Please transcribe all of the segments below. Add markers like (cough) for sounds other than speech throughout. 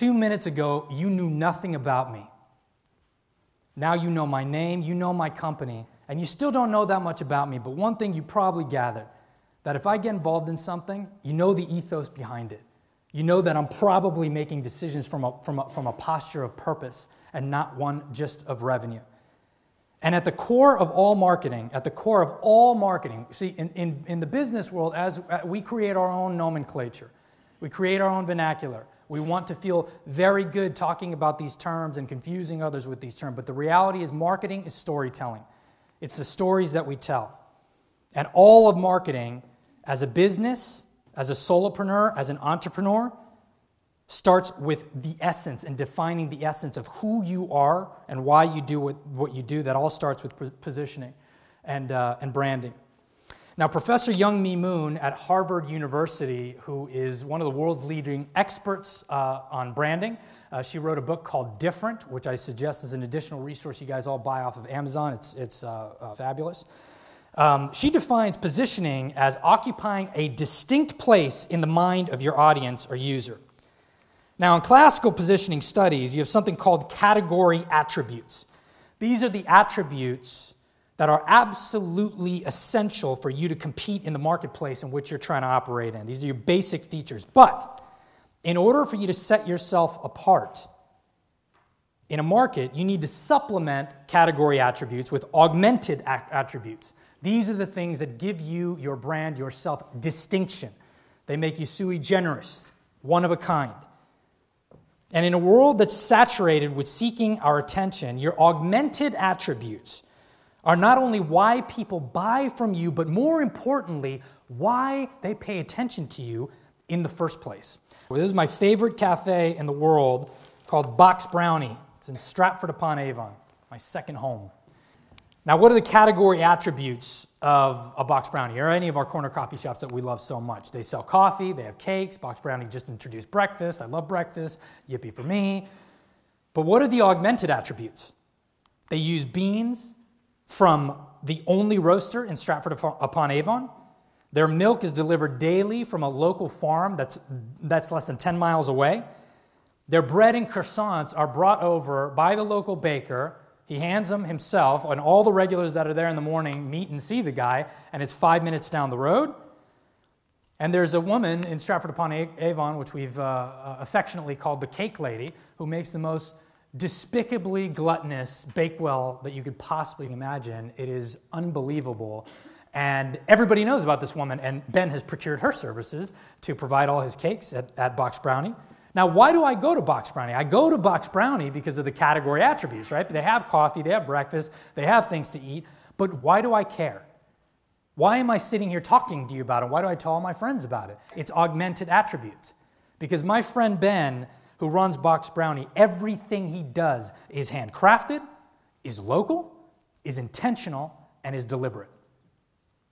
Two minutes ago, you knew nothing about me. Now you know my name, you know my company, and you still don't know that much about me. But one thing you probably gathered that if I get involved in something, you know the ethos behind it. You know that I'm probably making decisions from a, from a, from a posture of purpose and not one just of revenue. And at the core of all marketing, at the core of all marketing, see, in, in, in the business world, as uh, we create our own nomenclature, we create our own vernacular. We want to feel very good talking about these terms and confusing others with these terms. But the reality is, marketing is storytelling. It's the stories that we tell. And all of marketing, as a business, as a solopreneur, as an entrepreneur, starts with the essence and defining the essence of who you are and why you do what, what you do. That all starts with positioning and, uh, and branding. Now, Professor Youngme Moon at Harvard University, who is one of the world's leading experts uh, on branding, uh, she wrote a book called Different, which I suggest is an additional resource you guys all buy off of Amazon. It's, it's uh, uh fabulous. Um, she defines positioning as occupying a distinct place in the mind of your audience or user. Now, in classical positioning studies, you have something called category attributes. These are the attributes that are absolutely essential for you to compete in the marketplace in which you're trying to operate in. These are your basic features. But in order for you to set yourself apart in a market, you need to supplement category attributes with augmented attributes. These are the things that give you, your brand, yourself, distinction. They make you sui generis, one of a kind. And in a world that's saturated with seeking our attention, your augmented attributes are not only why people buy from you, but more importantly, why they pay attention to you in the first place. Well, this is my favorite cafe in the world called Box Brownie. It's in Stratford upon Avon, my second home. Now, what are the category attributes of a Box Brownie or any of our corner coffee shops that we love so much? They sell coffee, they have cakes. Box Brownie just introduced breakfast. I love breakfast. Yippee for me. But what are the augmented attributes? They use beans from the only roaster in Stratford upon Avon. Their milk is delivered daily from a local farm that's, that's less than 10 miles away. Their bread and croissants are brought over by the local baker he hands them himself, and all the regulars that are there in the morning meet and see the guy, and it's five minutes down the road. And there's a woman in Stratford upon Avon, which we've uh, uh, affectionately called the Cake Lady, who makes the most despicably gluttonous bakewell that you could possibly imagine. It is unbelievable. And everybody knows about this woman, and Ben has procured her services to provide all his cakes at, at Box Brownie. Now, why do I go to Box Brownie? I go to Box Brownie because of the category attributes, right? They have coffee, they have breakfast, they have things to eat, but why do I care? Why am I sitting here talking to you about it? Why do I tell all my friends about it? It's augmented attributes. Because my friend Ben, who runs Box Brownie, everything he does is handcrafted, is local, is intentional, and is deliberate.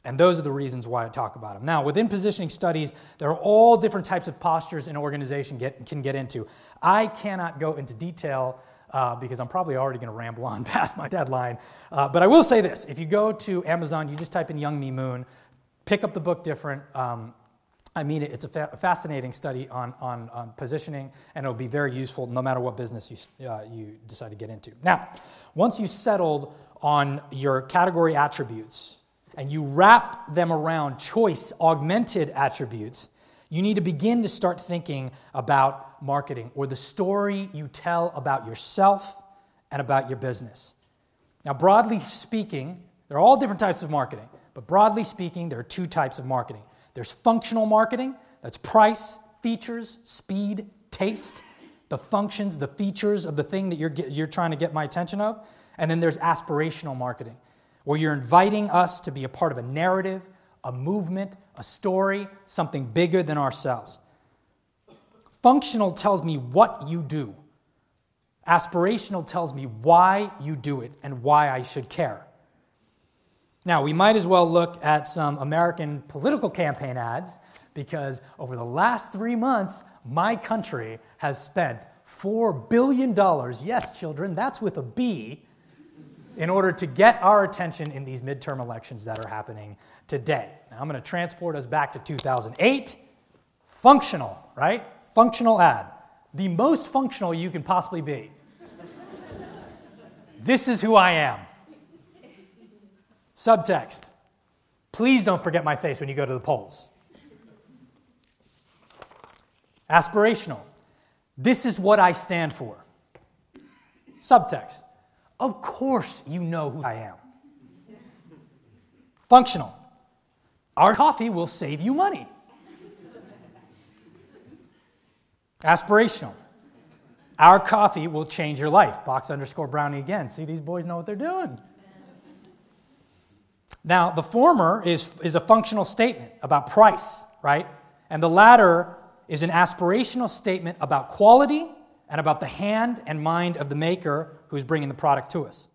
And those are the reasons why I talk about them. Now, within positioning studies, there are all different types of postures an organization get, can get into. I cannot go into detail uh, because I'm probably already going to ramble on (laughs) past my deadline. Uh, but I will say this if you go to Amazon, you just type in Youngme Moon, pick up the book different. Um, I mean, it's a, fa- fascinating study on, on, on, positioning, and it'll be very useful no matter what business you, uh, you decide to get into. Now, once you've settled on your category attributes, and you wrap them around choice augmented attributes, you need to begin to start thinking about marketing or the story you tell about yourself and about your business. Now, broadly speaking, there are all different types of marketing, but broadly speaking, there are two types of marketing there's functional marketing, that's price, features, speed, taste, the functions, the features of the thing that you're, you're trying to get my attention of. And then there's aspirational marketing where you're inviting us to be a part of a narrative, a movement, a story, something bigger than ourselves. Functional tells me what you do. Aspirational tells me why you do it and why I should care. Now, we might as well look at some American political campaign ads because over the last three months, my country has spent $4 billion. Yes, children, that's with a B in order to get our attention in these midterm elections that are happening today. Now, I'm going to transport us back to 2008. Functional, right? Functional ad. the most functional you can possibly be. this is who I am. Subtext Please don't forget my face when you go to the polls. Aspirational. This is what I stand for. Subtext. Of course you know who I am. Functional. Our coffee will save you money. Aspirational. Our coffee will change your life. Box underscore brownie again. See, these boys know what they're doing. Now, the former is, is a functional statement about price, right? And the latter is an aspirational statement about quality and about the hand and mind of the maker who's bringing the product to us.